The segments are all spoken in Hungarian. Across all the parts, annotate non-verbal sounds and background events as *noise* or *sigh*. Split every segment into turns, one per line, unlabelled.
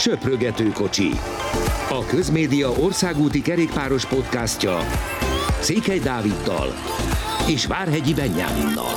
Söprögető kocsi. A Közmédia országúti kerékpáros podcastja Székely Dáviddal és Várhegyi Benyáminnal.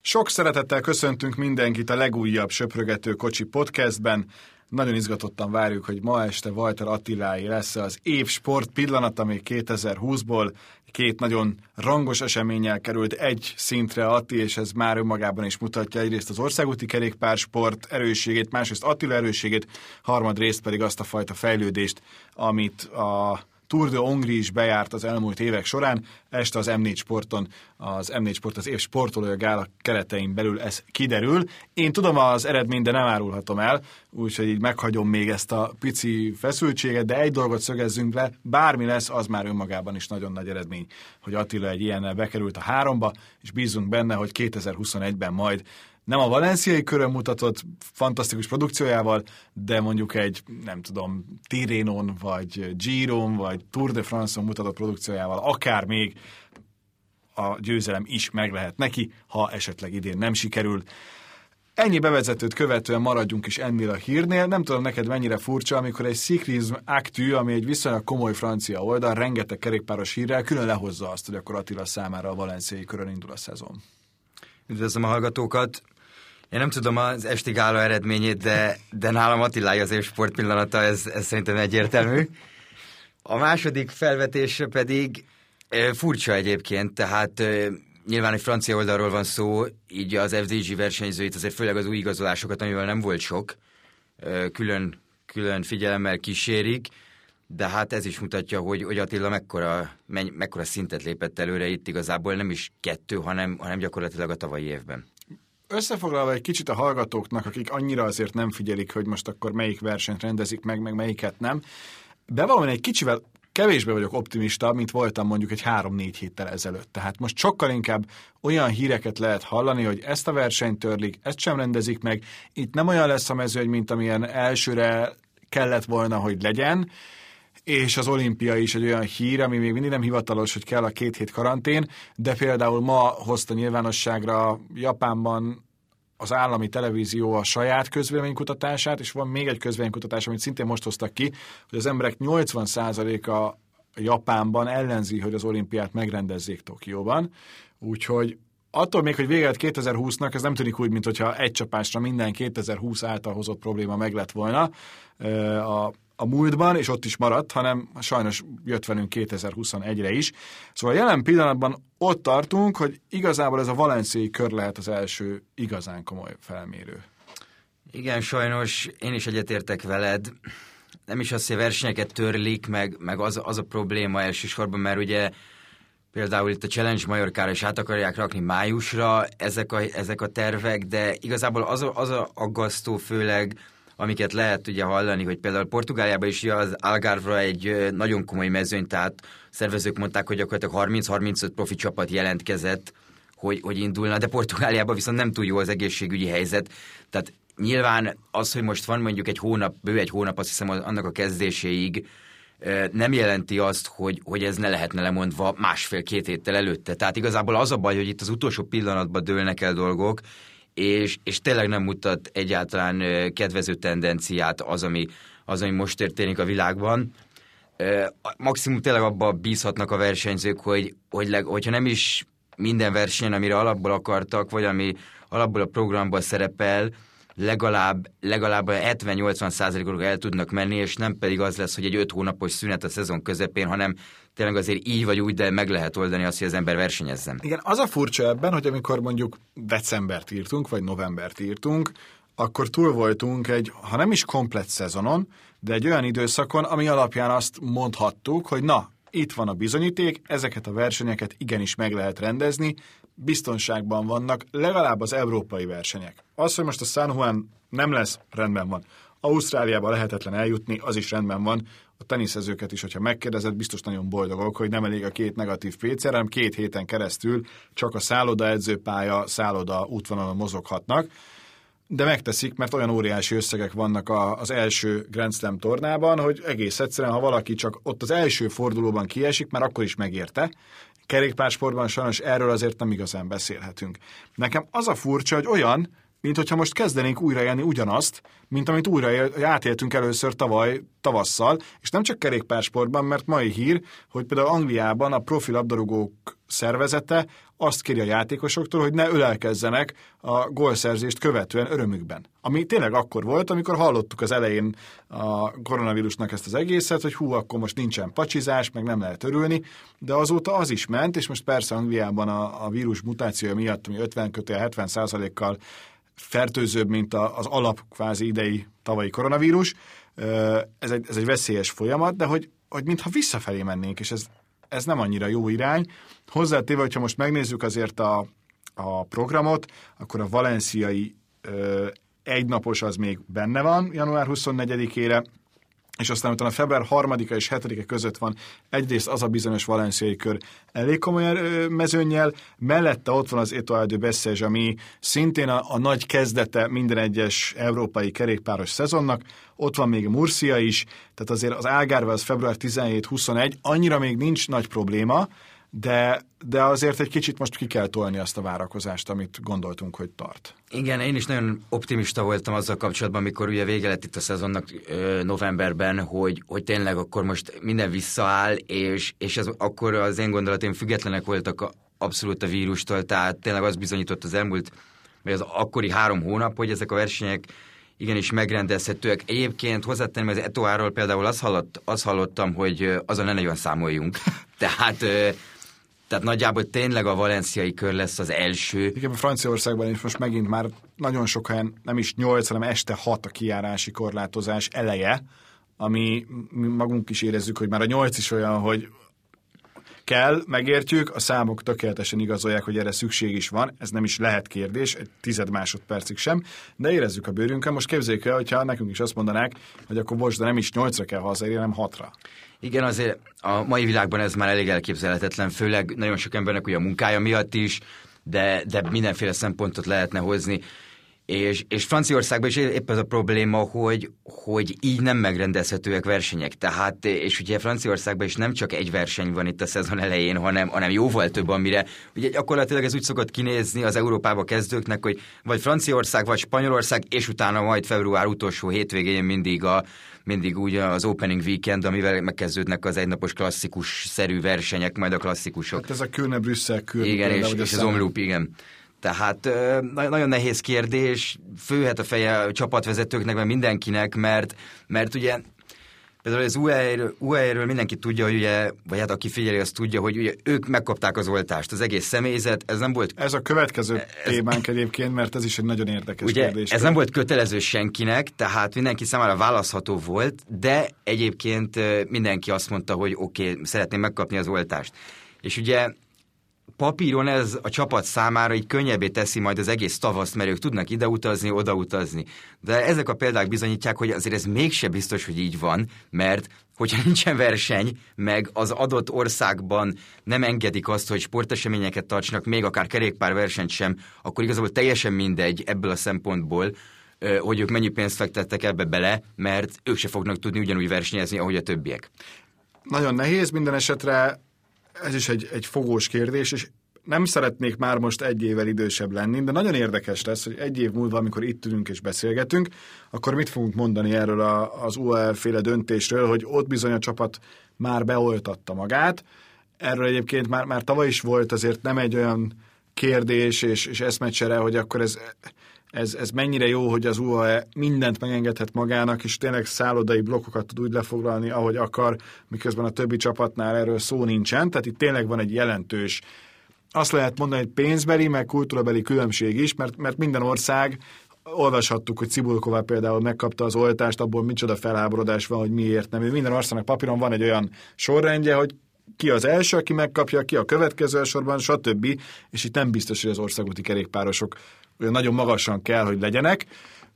Sok szeretettel köszöntünk mindenkit a legújabb Söprögető kocsi podcastben. Nagyon izgatottan várjuk, hogy ma este Walter Attilái lesz az év sport pillanata még 2020-ból. Két nagyon rangos eseménnyel került egy szintre Atti, és ez már önmagában is mutatja egyrészt az országúti kerékpársport erősségét, másrészt Attila erősségét, harmadrészt pedig azt a fajta fejlődést, amit a Tour de Hongrie is bejárt az elmúlt évek során. Este az M4 Sporton, az M4 Sport az év sportolója gála keretein belül ez kiderül. Én tudom az eredményt, de nem árulhatom el, úgyhogy így meghagyom még ezt a pici feszültséget, de egy dolgot szögezzünk le, bármi lesz, az már önmagában is nagyon nagy eredmény, hogy Attila egy ilyennel bekerült a háromba, és bízunk benne, hogy 2021-ben majd nem a valenciai körön mutatott fantasztikus produkciójával, de mondjuk egy, nem tudom, Tirénon, vagy Giron, vagy Tour de France-on mutatott produkciójával, akár még a győzelem is meg lehet neki, ha esetleg idén nem sikerül. Ennyi bevezetőt követően maradjunk is ennél a hírnél. Nem tudom neked mennyire furcsa, amikor egy Cyclism Actu, ami egy viszonylag komoly francia oldal, rengeteg kerékpáros hírrel külön lehozza azt, hogy akkor Attila számára a valenciai körön indul a szezon.
Üdvözlöm a hallgatókat! Én nem tudom az esti gála eredményét, de, de nálam Attilája az év sportpillanata, ez, ez szerintem egyértelmű. A második felvetés pedig furcsa egyébként, tehát nyilván egy francia oldalról van szó, így az FDG versenyzőit, azért főleg az új igazolásokat, amivel nem volt sok, külön, külön figyelemmel kísérik, de hát ez is mutatja, hogy, hogy Attila mekkora, mekkora szintet lépett előre itt igazából, nem is kettő, hanem, hanem gyakorlatilag a tavalyi évben.
Összefoglalva egy kicsit a hallgatóknak, akik annyira azért nem figyelik, hogy most akkor melyik versenyt rendezik meg, meg melyiket nem, bevallom, egy kicsivel kevésbé vagyok optimista, mint voltam mondjuk egy három-négy héttel ezelőtt. Tehát most sokkal inkább olyan híreket lehet hallani, hogy ezt a versenyt törlik, ezt sem rendezik meg, itt nem olyan lesz a mezőny, mint amilyen elsőre kellett volna, hogy legyen, és az olimpia is egy olyan hír, ami még mindig nem hivatalos, hogy kell a két hét karantén, de például ma hozta nyilvánosságra Japánban az állami televízió a saját közvéleménykutatását, és van még egy közvéleménykutatás, amit szintén most hoztak ki, hogy az emberek 80%-a Japánban ellenzi, hogy az olimpiát megrendezzék Tokióban. Úgyhogy attól még, hogy vége 2020-nak, ez nem tűnik úgy, mintha egy csapásra minden 2020 által hozott probléma meg lett volna. A a múltban, és ott is maradt, hanem sajnos jött velünk 2021-re is. Szóval jelen pillanatban ott tartunk, hogy igazából ez a valenciai kör lehet az első igazán komoly felmérő.
Igen, sajnos én is egyetértek veled. Nem is azt, hogy versenyeket törlik, meg, meg az, az a probléma elsősorban, mert ugye például itt a Challenge Majorkára is át akarják rakni májusra ezek a, ezek a tervek, de igazából az a, az a aggasztó főleg, amiket lehet ugye hallani, hogy például Portugáliában is az Algarve egy nagyon komoly mezőny, tehát szervezők mondták, hogy gyakorlatilag 30-35 profi csapat jelentkezett, hogy, hogy indulna, de Portugáliában viszont nem túl jó az egészségügyi helyzet, tehát nyilván az, hogy most van mondjuk egy hónap, bő egy hónap, azt hiszem annak a kezdéséig, nem jelenti azt, hogy, hogy ez ne lehetne lemondva másfél-két héttel előtte. Tehát igazából az a baj, hogy itt az utolsó pillanatban dőlnek el dolgok, és, és tényleg nem mutat egyáltalán kedvező tendenciát az, ami, az, ami most történik a világban. Maximum tényleg abban bízhatnak a versenyzők, hogy, hogy leg, hogyha nem is minden versenyen, amire alapból akartak, vagy ami alapból a programban szerepel, legalább, legalább 70-80 százalékok el tudnak menni, és nem pedig az lesz, hogy egy öt hónapos szünet a szezon közepén, hanem tényleg azért így vagy úgy, de meg lehet oldani azt, hogy az ember versenyezzen.
Igen, az a furcsa ebben, hogy amikor mondjuk decembert írtunk, vagy novembert írtunk, akkor túl voltunk egy, ha nem is komplet szezonon, de egy olyan időszakon, ami alapján azt mondhattuk, hogy na, itt van a bizonyíték, ezeket a versenyeket igenis meg lehet rendezni, biztonságban vannak legalább az európai versenyek. Az, hogy most a San Juan nem lesz, rendben van. Ausztráliába lehetetlen eljutni, az is rendben van. A teniszezőket is, hogyha megkérdezed, biztos nagyon boldogok, hogy nem elég a két negatív PCR, hanem két héten keresztül csak a szálloda edzőpálya, szálloda útvonalon mozoghatnak. De megteszik, mert olyan óriási összegek vannak az első Grand Slam tornában, hogy egész egyszerűen, ha valaki csak ott az első fordulóban kiesik, már akkor is megérte, kerékpársportban sajnos erről azért nem igazán beszélhetünk. Nekem az a furcsa, hogy olyan, mint hogyha most kezdenénk újra élni ugyanazt, mint amit újra átéltünk először tavaly tavasszal, és nem csak kerékpársportban, mert mai hír, hogy például Angliában a profi labdarúgók szervezete azt kéri a játékosoktól, hogy ne ölelkezzenek a gólszerzést követően örömükben. Ami tényleg akkor volt, amikor hallottuk az elején a koronavírusnak ezt az egészet, hogy hú, akkor most nincsen pacsizás, meg nem lehet örülni, de azóta az is ment, és most persze Angliában a, a vírus mutációja miatt, ami 50 70 százalékkal fertőzőbb, mint az alap kvázi idei tavalyi koronavírus. Ez egy, ez egy veszélyes folyamat, de hogy, hogy mintha visszafelé mennénk, és ez, ez nem annyira jó irány. Hozzátéve, hogyha most megnézzük azért a, a programot, akkor a valenciai egynapos az még benne van január 24-ére, és aztán utána február 3-a és 7-e között van egyrészt az a bizonyos valenciai kör. Elég komoly mezőnyel, mellette ott van az Etoile de Bessage, ami szintén a, a nagy kezdete minden egyes európai kerékpáros szezonnak, ott van még Murcia is, tehát azért az Algarve az február 17-21, annyira még nincs nagy probléma, de, de azért egy kicsit most ki kell tolni azt a várakozást, amit gondoltunk, hogy tart.
Igen, én is nagyon optimista voltam azzal kapcsolatban, amikor ugye vége lett itt a szezonnak ö, novemberben, hogy, hogy tényleg akkor most minden visszaáll, és, és ez, akkor az én gondolatom függetlenek voltak a, abszolút a vírustól, tehát tényleg az bizonyított az elmúlt, vagy az akkori három hónap, hogy ezek a versenyek igenis megrendezhetőek. Egyébként hozzátenném, az Etoáról például azt, hallott, azt hallottam, hogy azon ne nagyon számoljunk. *laughs* Tehát tehát nagyjából tényleg a valenciai kör lesz az első.
Igen, a Franciaországban is most megint már nagyon sok helyen nem is nyolc, hanem este hat a kiárási korlátozás eleje, ami mi magunk is érezzük, hogy már a nyolc is olyan, hogy kell, megértjük, a számok tökéletesen igazolják, hogy erre szükség is van, ez nem is lehet kérdés, egy tized másodpercig sem, de érezzük a bőrünkön. Most képzeljük el, hogyha nekünk is azt mondanák, hogy akkor most de nem is nyolcra kell hazaérni, hanem hatra.
Igen, azért a mai világban ez már elég elképzelhetetlen, főleg nagyon sok embernek ugye a munkája miatt is, de, de mindenféle szempontot lehetne hozni. És, és Franciaországban is épp ez a probléma, hogy, hogy így nem megrendezhetőek versenyek. Tehát, és ugye Franciaországban is nem csak egy verseny van itt a szezon elején, hanem, hanem jóval több, amire ugye gyakorlatilag ez úgy szokott kinézni az Európába kezdőknek, hogy vagy Franciaország, vagy Spanyolország, és utána majd február utolsó hétvégén mindig a, mindig úgy az opening weekend, amivel megkezdődnek az egynapos klasszikus szerű versenyek, majd a klasszikusok.
Hát ez a Kölne Brüsszel Kölne.
Igen, és, és az omloop, igen. Tehát nagyon nehéz kérdés, főhet a feje a csapatvezetőknek, meg mindenkinek, mert, mert ugye Például az UAE-ről, UAE mindenki tudja, hogy ugye, vagy hát aki figyeli, azt tudja, hogy ugye ők megkapták az oltást, az egész személyzet, ez nem volt...
Ez a következő ez, témánk egyébként, mert ez is egy nagyon érdekes
ugye,
kérdés.
Ez nem volt kötelező senkinek, tehát mindenki számára választható volt, de egyébként mindenki azt mondta, hogy oké, okay, szeretném megkapni az oltást. És ugye papíron ez a csapat számára így könnyebbé teszi majd az egész tavaszt, mert ők tudnak ide utazni, oda utazni. De ezek a példák bizonyítják, hogy azért ez mégse biztos, hogy így van, mert hogyha nincsen verseny, meg az adott országban nem engedik azt, hogy sporteseményeket tartsanak, még akár kerékpárversenyt sem, akkor igazából teljesen mindegy ebből a szempontból, hogy ők mennyi pénzt fektettek ebbe bele, mert ők se fognak tudni ugyanúgy versenyezni, ahogy a többiek.
Nagyon nehéz, minden esetre ez is egy, egy fogós kérdés, és nem szeretnék már most egy évvel idősebb lenni, de nagyon érdekes lesz, hogy egy év múlva, amikor itt ülünk és beszélgetünk, akkor mit fogunk mondani erről a, az UAL féle döntésről, hogy ott bizony a csapat már beoltatta magát. Erről egyébként már, már tavaly is volt azért nem egy olyan kérdés és, és eszmecsere, hogy akkor ez ez, ez mennyire jó, hogy az UAE mindent megengedhet magának, és tényleg szállodai blokkokat tud úgy lefoglalni, ahogy akar, miközben a többi csapatnál erről szó nincsen. Tehát itt tényleg van egy jelentős azt lehet mondani, hogy pénzbeli, meg kultúrabeli különbség is, mert, mert minden ország olvashattuk, hogy Cibulková például megkapta az oltást, abból micsoda felháborodás van, hogy miért nem. Minden országnak papíron van egy olyan sorrendje, hogy ki az első, aki megkapja, ki a következő sorban, stb. És itt nem biztos, hogy az országúti kerékpárosok nagyon magasan kell, hogy legyenek,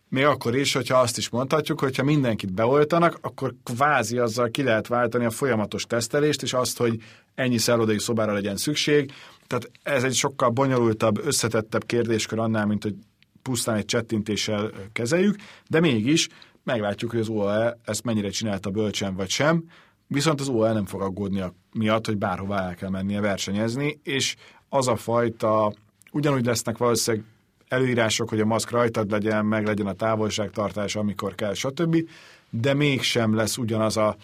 még akkor is, hogyha azt is mondhatjuk, hogyha mindenkit beoltanak, akkor kvázi azzal ki lehet váltani a folyamatos tesztelést, és azt, hogy ennyi szállodai szobára legyen szükség. Tehát ez egy sokkal bonyolultabb, összetettebb kérdéskör annál, mint hogy pusztán egy csettintéssel kezeljük, de mégis meglátjuk, hogy az OAE ezt mennyire csinálta bölcsen vagy sem, viszont az OAE nem fog aggódni miatt, hogy bárhova el kell mennie versenyezni, és az a fajta, ugyanúgy lesznek valószínűleg előírások, hogy a maszk rajtad legyen, meg legyen a távolságtartás, amikor kell, stb., de mégsem lesz ugyanaz a,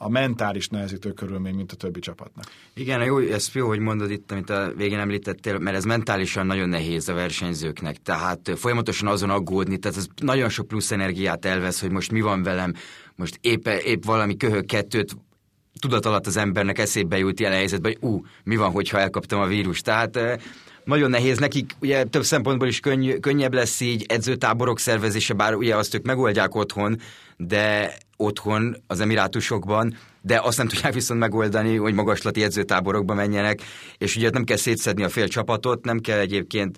a mentális nehezítő körülmény, mint a többi csapatnak.
Igen, jó, ez jó, hogy mondod itt, amit a végén említettél, mert ez mentálisan nagyon nehéz a versenyzőknek. Tehát folyamatosan azon aggódni, tehát ez nagyon sok plusz energiát elvesz, hogy most mi van velem, most épp, épp valami köhög kettőt tudat alatt az embernek eszébe jut ilyen helyzetben, hogy ú, mi van, hogyha elkaptam a vírust. Tehát nagyon nehéz nekik, ugye több szempontból is könny, könnyebb lesz így edzőtáborok szervezése, bár ugye azt ők megoldják otthon, de otthon az emirátusokban, de azt nem *laughs* tudják viszont megoldani, hogy magaslati edzőtáborokba menjenek, és ugye nem kell szétszedni a fél csapatot, nem kell egyébként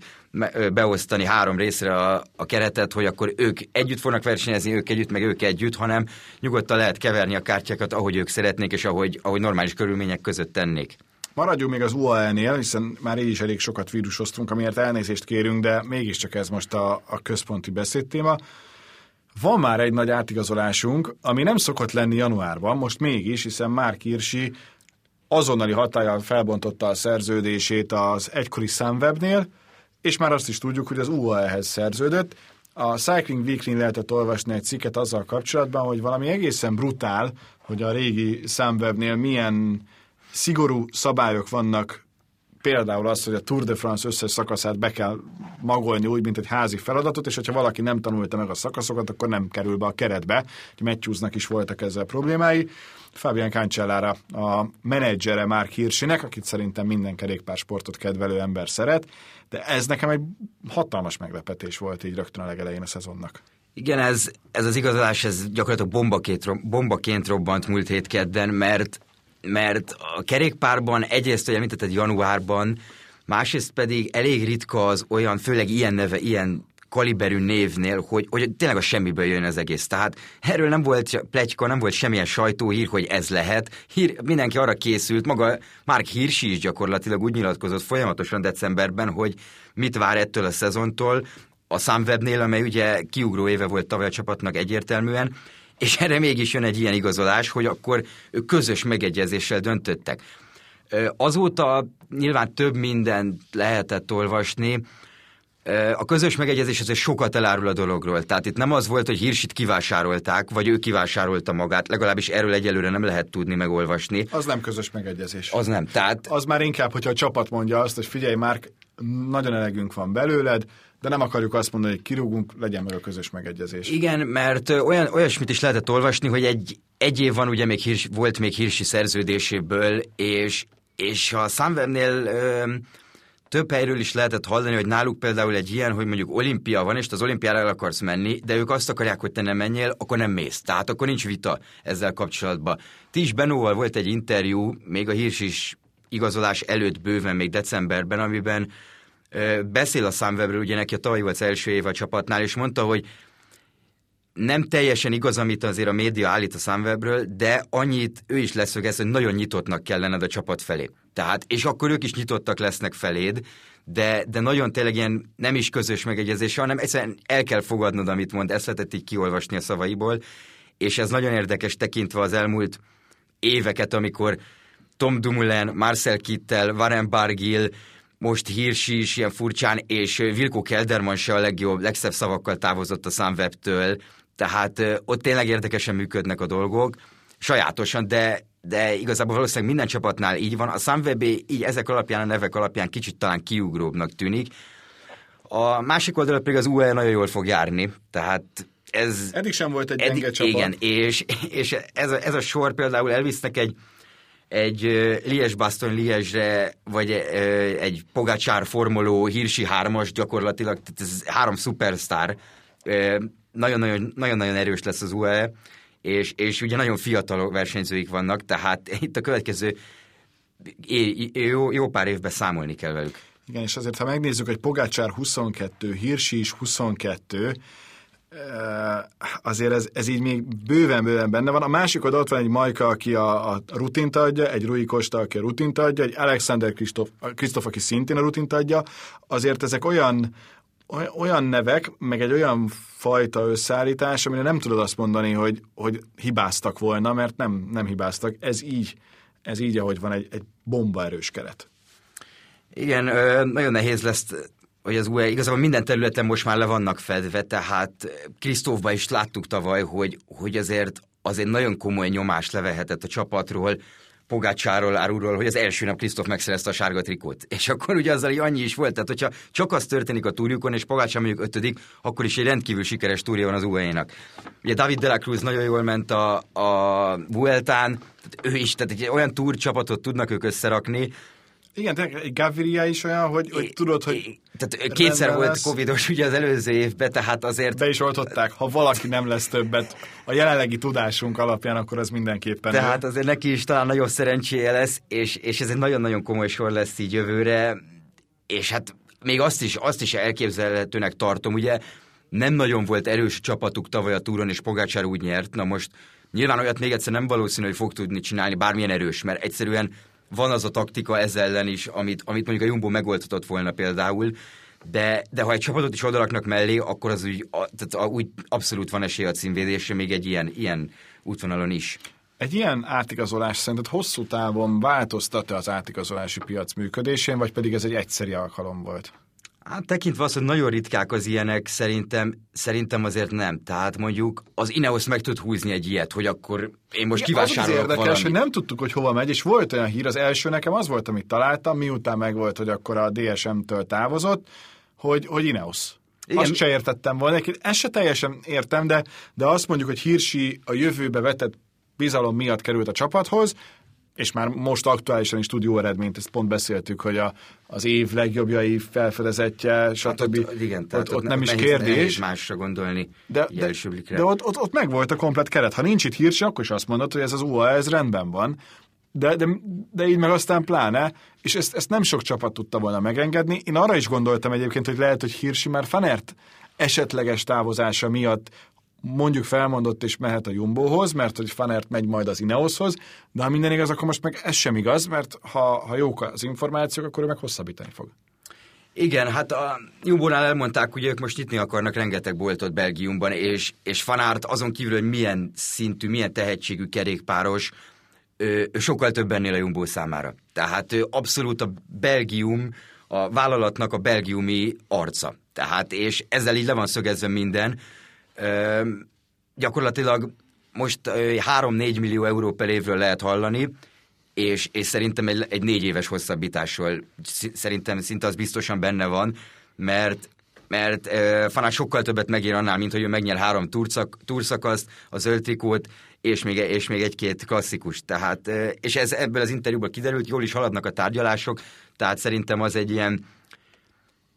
beosztani három részre a, a keretet, hogy akkor ők együtt fognak versenyezni, ők együtt, meg ők együtt, hanem nyugodtan lehet keverni a kártyákat, ahogy ők szeretnék, és ahogy, ahogy normális körülmények között tennék.
Maradjunk még az UAE-nél, hiszen már így is elég sokat vírusoztunk, amiért elnézést kérünk, de mégiscsak ez most a, a központi beszédtéma. Van már egy nagy átigazolásunk, ami nem szokott lenni januárban, most mégis, hiszen már Kirsi azonnali hatállyal felbontotta a szerződését az egykori Sunwebnél, és már azt is tudjuk, hogy az UAE-hez szerződött. A Cycling Weekly lehetett olvasni egy cikket azzal kapcsolatban, hogy valami egészen brutál, hogy a régi Sunwebnél milyen szigorú szabályok vannak például az, hogy a Tour de France összes szakaszát be kell magolni úgy, mint egy házi feladatot, és hogyha valaki nem tanulta meg a szakaszokat, akkor nem kerül be a keretbe. Matthewsnak is voltak ezzel problémái. Fabian Cancellára a menedzsere Mark Hirsinek, akit szerintem minden kerékpársportot kedvelő ember szeret, de ez nekem egy hatalmas meglepetés volt így rögtön a legelején a szezonnak.
Igen, ez, ez az igazolás, ez gyakorlatilag bombaként, bombaként robbant múlt hét kedden, mert mert a kerékpárban egyrészt, hogy említetted januárban, másrészt pedig elég ritka az olyan, főleg ilyen neve, ilyen kaliberű névnél, hogy, hogy tényleg a semmiből jön az egész. Tehát erről nem volt pletyka, nem volt semmilyen sajtóhír, hogy ez lehet. Hír, mindenki arra készült, maga Mark Hirsi is gyakorlatilag úgy nyilatkozott folyamatosan decemberben, hogy mit vár ettől a szezontól, a Sunwebnél, amely ugye kiugró éve volt tavaly a csapatnak egyértelműen, és erre mégis jön egy ilyen igazolás, hogy akkor közös megegyezéssel döntöttek. Azóta nyilván több mindent lehetett olvasni, a közös megegyezés azért sokat elárul a dologról. Tehát itt nem az volt, hogy Hirsit kivásárolták, vagy ő kivásárolta magát, legalábbis erről egyelőre nem lehet tudni megolvasni.
Az nem közös megegyezés.
Az nem. Tehát...
Az már inkább, hogyha a csapat mondja azt, hogy figyelj, már nagyon elegünk van belőled, de nem akarjuk azt mondani, hogy kirúgunk, legyen meg a közös megegyezés.
Igen, mert olyan, olyasmit is lehetett olvasni, hogy egy, egy év van, ugye még hírs, volt még hírsi szerződéséből, és, és a Sunwebnél több helyről is lehetett hallani, hogy náluk például egy ilyen, hogy mondjuk olimpia van, és te az olimpiára el akarsz menni, de ők azt akarják, hogy te nem menjél, akkor nem mész. Tehát akkor nincs vita ezzel kapcsolatban. Tis Benóval volt egy interjú, még a hírsis igazolás előtt bőven, még decemberben, amiben beszél a számvevről, ugye neki a tavaly volt az első év a csapatnál, és mondta, hogy nem teljesen igaz, amit azért a média állít a számwebről, de annyit ő is leszögez, hogy nagyon nyitottnak kell lenned a csapat felé. Tehát, és akkor ők is nyitottak lesznek feléd, de, de nagyon tényleg ilyen nem is közös megegyezés, hanem egyszerűen el kell fogadnod, amit mond, ezt lehetett így kiolvasni a szavaiból, és ez nagyon érdekes tekintve az elmúlt éveket, amikor Tom Dumoulin, Marcel Kittel, Warren Bargill, most Hirsi is ilyen furcsán, és Vilko Kelderman se a legjobb, legszebb szavakkal távozott a Sunweb-től, tehát ott tényleg érdekesen működnek a dolgok, sajátosan, de, de igazából valószínűleg minden csapatnál így van. A Sunweb így ezek alapján, a nevek alapján kicsit talán kiugróbbnak tűnik. A másik oldalon pedig az UE nagyon jól fog járni, tehát ez...
Eddig sem volt egy gyenge csapat.
Igen, és, és ez, a, ez a sor például elvisznek egy egy Lies-Baston Liesre, vagy egy Pogacsár formoló Hirsi hármas gyakorlatilag, tehát ez három szupersztár. Nagyon-nagyon erős lesz az UE, és, és ugye nagyon fiatal versenyzőik vannak, tehát *laughs* itt a következő jó, jó pár évben számolni kell velük.
Igen, és azért, ha megnézzük, hogy Pogácsár 22, Hirsi is 22, azért ez, ez így még bőven-bőven benne van. A másik oda ott van egy Majka, aki a, a rutint adja, egy Rui Costa, aki a rutint adja, egy Alexander Kristoff, aki szintén a rutint adja. Azért ezek olyan, olyan nevek, meg egy olyan fajta összeállítás, amire nem tudod azt mondani, hogy, hogy hibáztak volna, mert nem, nem hibáztak. Ez így, ez így, ahogy van egy, egy bombaerős keret.
Igen, nagyon nehéz lesz hogy az UE igazából minden területen most már le vannak fedve, tehát Krisztófban is láttuk tavaly, hogy, hogy azért, azért nagyon komoly nyomás levehetett a csapatról, Pogácsáról, Árulról, hogy az első nap Krisztóf megszerezte a sárga trikót. És akkor ugye azzal annyi is volt, tehát hogyha csak az történik a túrjukon, és Pogácsár mondjuk ötödik, akkor is egy rendkívül sikeres túrja van az UE-nak. Ugye David de la Cruz nagyon jól ment a, a Vueltán, tehát ő is, tehát egy olyan túrcsapatot tudnak ők összerakni,
igen, Gaviria is olyan, hogy, hogy tudod, hogy...
Tehát kétszer volt lesz. covidos ugye az előző évben, tehát azért...
Be is oltották, ha valaki nem lesz többet a jelenlegi tudásunk alapján, akkor az mindenképpen...
Tehát azért neki is talán nagyobb szerencséje lesz, és, és ez egy nagyon-nagyon komoly sor lesz így jövőre, és hát még azt is, azt is elképzelhetőnek tartom, ugye nem nagyon volt erős csapatuk tavaly a túron, és Pogácsár úgy nyert, na most nyilván olyat még egyszer nem valószínű, hogy fog tudni csinálni, bármilyen erős, mert egyszerűen van az a taktika ezzel ellen is, amit, amit mondjuk a Jumbo megoldhatott volna például, de, de ha egy csapatot is odaraknak mellé, akkor az úgy, a, tehát úgy abszolút van esély a címvédésre, még egy ilyen, ilyen útvonalon is.
Egy ilyen átigazolás szerinted hosszú távon változtatta az átigazolási piac működésén, vagy pedig ez egy egyszeri alkalom volt?
Hát tekintve azt, hogy nagyon ritkák az ilyenek, szerintem, szerintem azért nem. Tehát mondjuk az Ineos meg tud húzni egy ilyet, hogy akkor én most kivásárolok az, érdekes, valami.
hogy nem tudtuk, hogy hova megy, és volt olyan hír, az első nekem az volt, amit találtam, miután meg volt, hogy akkor a DSM-től távozott, hogy, hogy Ineos. Igen. Azt se értettem volna. Ezt se teljesen értem, de, de azt mondjuk, hogy Hirsi a jövőbe vetett bizalom miatt került a csapathoz, és már most aktuálisan is tud jó eredményt, ezt pont beszéltük, hogy a, az év legjobbjai felfedezetje, stb. Hát ott,
igen, tehát
ott, ott,
ott
nem is kérdés. Nehéz
másra gondolni
de, de, de ott, ott, ott meg volt a komplet keret. Ha nincs itt hírsi, akkor is azt mondod, hogy ez az UA, ez rendben van. De, de, de így meg aztán pláne, és ezt, ezt nem sok csapat tudta volna megengedni. Én arra is gondoltam egyébként, hogy lehet, hogy Hirsi már Fanert esetleges távozása miatt mondjuk felmondott és mehet a Jumbohoz, mert hogy Fanert megy majd az Ineoshoz, de ha minden igaz, akkor most meg ez sem igaz, mert ha, ha jók az információk, akkor ő meg hosszabbítani fog.
Igen, hát a Jumbo-nál elmondták, hogy ők most nyitni akarnak rengeteg boltot Belgiumban, és, és Fanárt azon kívül, hogy milyen szintű, milyen tehetségű kerékpáros, ő, sokkal több ennél a Jumbo számára. Tehát ő abszolút a Belgium, a vállalatnak a belgiumi arca. Tehát, és ezzel így le van szögezve minden, gyakorlatilag most 3-4 millió euró per évről lehet hallani, és, és szerintem egy, egy négy éves hosszabbításról szerintem szinte az biztosan benne van, mert mert e, Fanák sokkal többet megér annál, mint hogy ő megnyer három túrszak, túrszakaszt, a zöld és még, és még egy-két klasszikus. Tehát, e, és ez ebből az interjúból kiderült, jól is haladnak a tárgyalások, tehát szerintem az egy ilyen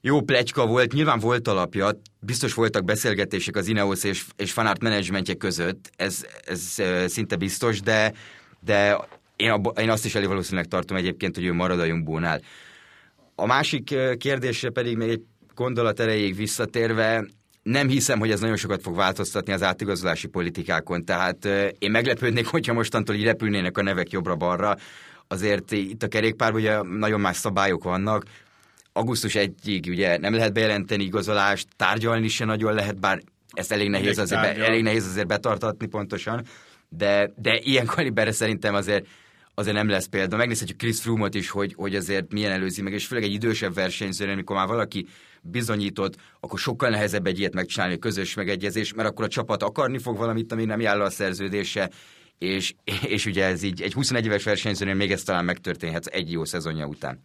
jó plecska volt, nyilván volt alapja, biztos voltak beszélgetések az Ineos és, és Fanart menedzsmentje között, ez, ez szinte biztos, de, de én, abba, én azt is elég valószínűleg tartom egyébként, hogy ő marad a Jumbónál. A másik kérdésre pedig még egy gondolat erejéig visszatérve, nem hiszem, hogy ez nagyon sokat fog változtatni az átigazolási politikákon, tehát én meglepődnék, hogyha mostantól így repülnének a nevek jobbra-balra, azért itt a kerékpárban ugye nagyon más szabályok vannak, augusztus 1-ig ugye nem lehet bejelenteni igazolást, tárgyalni se nagyon lehet, bár ezt elég nehéz, azért, be, elég nehéz azért betartatni pontosan, de, de ilyen kaliberre szerintem azért azért nem lesz példa. Megnézhetjük Chris Froome-ot is, hogy, hogy azért milyen előzi meg, és főleg egy idősebb versenyző, amikor már valaki bizonyított, akkor sokkal nehezebb egy ilyet megcsinálni, a közös megegyezés, mert akkor a csapat akarni fog valamit, ami nem jár a szerződése, és, és ugye ez így egy 21 éves versenyzőnél még ez talán megtörténhet egy jó szezonja után.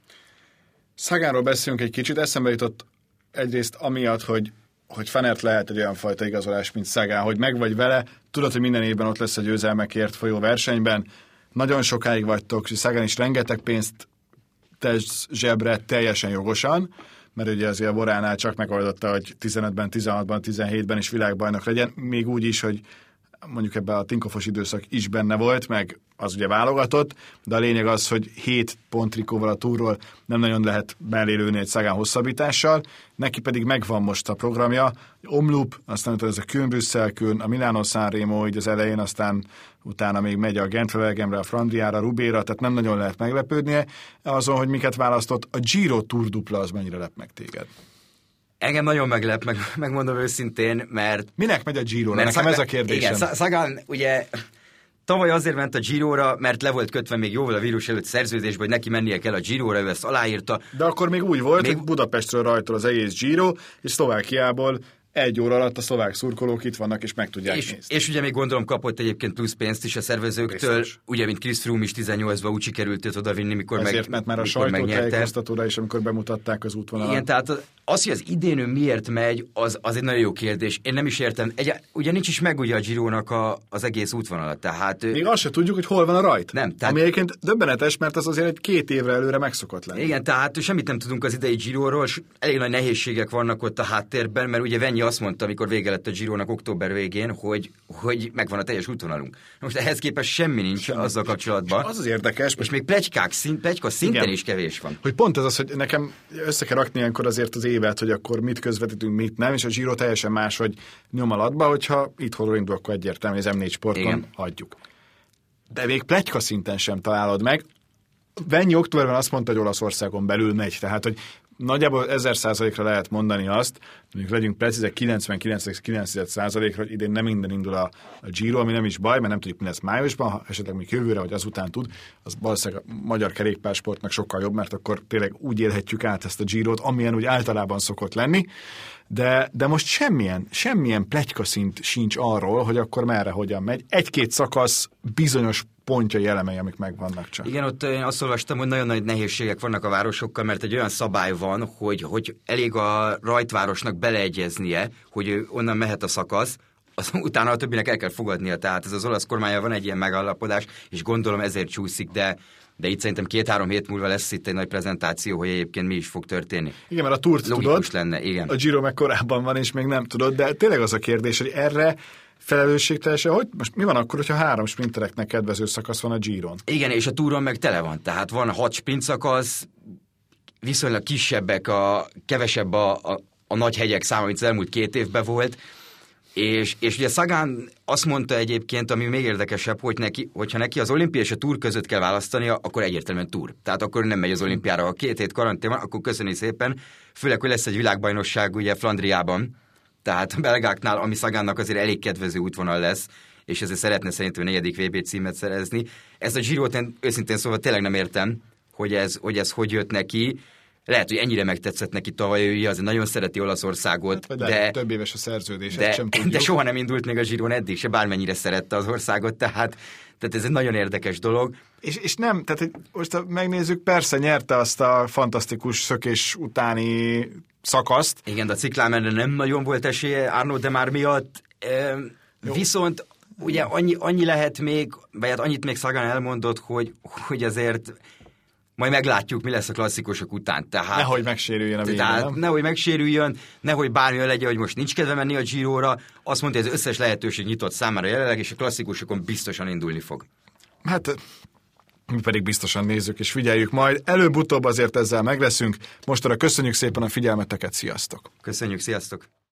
Szagánról beszélünk egy kicsit, eszembe jutott egyrészt amiatt, hogy hogy Fenert lehet egy olyan fajta igazolás, mint Szagán, hogy meg vagy vele, tudod, hogy minden évben ott lesz a győzelmekért folyó versenyben, nagyon sokáig vagytok, és Szagán is rengeteg pénzt tesz zsebre teljesen jogosan, mert ugye azért a Boránál csak megoldotta, hogy 15-ben, 16-ban, 17-ben is világbajnok legyen, még úgy is, hogy mondjuk ebben a Tinkofos időszak is benne volt, meg az ugye válogatott, de a lényeg az, hogy 7 pontrikóval a túról nem nagyon lehet mellélőni egy Szagán hosszabbítással, neki pedig megvan most a programja, Omloop, aztán ez a Köln Brüsszel, a Milano Sanremo így az elején, aztán utána még megy a Gentfelgemre, a Frandriára, Rubéra, tehát nem nagyon lehet meglepődnie azon, hogy miket választott. A Giro Tour dupla az mennyire lep meg téged?
Engem nagyon meglep, meg, megmondom őszintén, mert...
Minek megy a Giro? Nekem Szagán, ez a kérdésem.
Igen, Szagán ugye tavaly azért ment a Giróra, mert le volt kötve még jóval a vírus előtt szerződésbe, hogy neki mennie kell a Giróra, ő ezt aláírta.
De akkor még úgy volt, még... hogy Budapestről rajtol az egész Giro, és Szlovákiából egy óra alatt a szlovák szurkolók itt vannak, és meg tudják
és,
nézni.
És ugye még gondolom kapott egyébként plusz pénzt is a szervezőktől, Biztos. ugye mint Chris Froome is 18-ban úgy sikerült őt odavinni, mikor
Ezért,
meg,
mert már a sajtótájékoztatóra is, amikor bemutatták az útvonalat.
Igen, tehát az, hogy az idén ő miért megy, az, az egy nagyon jó kérdés. Én nem is értem. Egy, ugye nincs is meg ugye a Girónak a, az egész útvonala. Tehát,
Még azt se tudjuk, hogy hol van a rajt.
Nem.
Tehát... Ami egyébként döbbenetes, mert az azért egy két évre előre megszokott lenni.
Igen, tehát semmit nem tudunk az idei Giróról, elég nagy nehézségek vannak ott a háttérben, mert ugye Venyi azt mondta, amikor vége lett a Girónak október végén, hogy, hogy megvan a teljes útvonalunk. Most ehhez képest semmi nincs semmi. azzal kapcsolatban.
És az az érdekes.
És még plegykák szint, plegyka szinten Igen. is kevés van.
Hogy pont ez az, hogy nekem össze kell rakni ilyenkor azért az évet, hogy akkor mit közvetítünk, mit nem, és a Giro teljesen más, hogy nyom alatba, hogyha itthonról indul, akkor egyértelmű, az M4 sporton Igen. hagyjuk. De még plegyka szinten sem találod meg. Venni októberben azt mondta, hogy Olaszországon belül megy, tehát hogy nagyjából 1000 százalékra lehet mondani azt, mondjuk legyünk precízek 99,9 százalékra, hogy idén nem minden indul a, a Giro, ami nem is baj, mert nem tudjuk, mi lesz májusban, ha esetleg még jövőre, vagy azután tud, az valószínűleg a magyar kerékpársportnak sokkal jobb, mert akkor tényleg úgy élhetjük át ezt a Girot, amilyen úgy általában szokott lenni, de, de most semmilyen, semmilyen plegykaszint sincs arról, hogy akkor merre, hogyan megy. Egy-két szakasz bizonyos pontjai, elemei, amik megvannak csak.
Igen, ott én azt olvastam, hogy nagyon nagy nehézségek vannak a városokkal, mert egy olyan szabály van, hogy, hogy elég a rajtvárosnak beleegyeznie, hogy onnan mehet a szakasz, az *laughs* utána a többinek el kell fogadnia. Tehát ez az olasz kormánya van egy ilyen megállapodás, és gondolom ezért csúszik, de de itt szerintem két-három hét múlva lesz itt egy nagy prezentáció, hogy egyébként mi is fog történni.
Igen, mert a túrt tudod,
lenne, igen.
a Giro meg korábban van, és még nem tudod, de tényleg az a kérdés, hogy erre felelősségteljesen, hogy most mi van akkor, hogyha három sprintereknek kedvező szakasz van a Giron?
Igen, és a túron meg tele van, tehát van hat sprint szakasz, viszonylag kisebbek, a, kevesebb a, a, a nagy hegyek száma, mint az elmúlt két évben volt, és, és ugye Szagán azt mondta egyébként, ami még érdekesebb, hogy neki, hogyha neki az olimpia és a túr között kell választania, akkor egyértelműen túr. Tehát akkor nem megy az olimpiára. Ha két hét karantén van, akkor köszöni szépen. Főleg, hogy lesz egy világbajnosság ugye Flandriában, tehát a belgáknál, ami Szagánnak azért elég kedvező útvonal lesz, és ezért szeretne szerintem a negyedik VB címet szerezni. Ez a Giro-t én őszintén szóval tényleg nem értem, hogy ez hogy, ez hogy jött neki. Lehet, hogy ennyire megtetszett neki tavaly, ő azért nagyon szereti Olaszországot, hát,
de, több éves a szerződés,
de,
sem
de soha nem indult még a Giron eddig, se bármennyire szerette az országot, tehát, tehát ez egy nagyon érdekes dolog.
És, és nem, tehát most megnézzük, persze nyerte azt a fantasztikus szökés utáni szakaszt.
Igen, de a ciklámenre nem nagyon volt esélye Arno de már miatt, e, viszont ugye annyi, annyi lehet még, vagy hát annyit még Szagan elmondott, hogy, hogy azért majd meglátjuk, mi lesz a klasszikusok után. Tehát,
nehogy megsérüljön a végén,
tehát, nem? Nehogy megsérüljön, nehogy bármi legyen, hogy most nincs kedve menni a Giro-ra. Azt mondta, hogy az összes lehetőség nyitott számára jelenleg, és a klasszikusokon biztosan indulni fog.
Hát mi pedig biztosan nézzük és figyeljük majd. Előbb-utóbb azért ezzel megleszünk. Mostanra köszönjük szépen a figyelmeteket, sziasztok!
Köszönjük, sziasztok!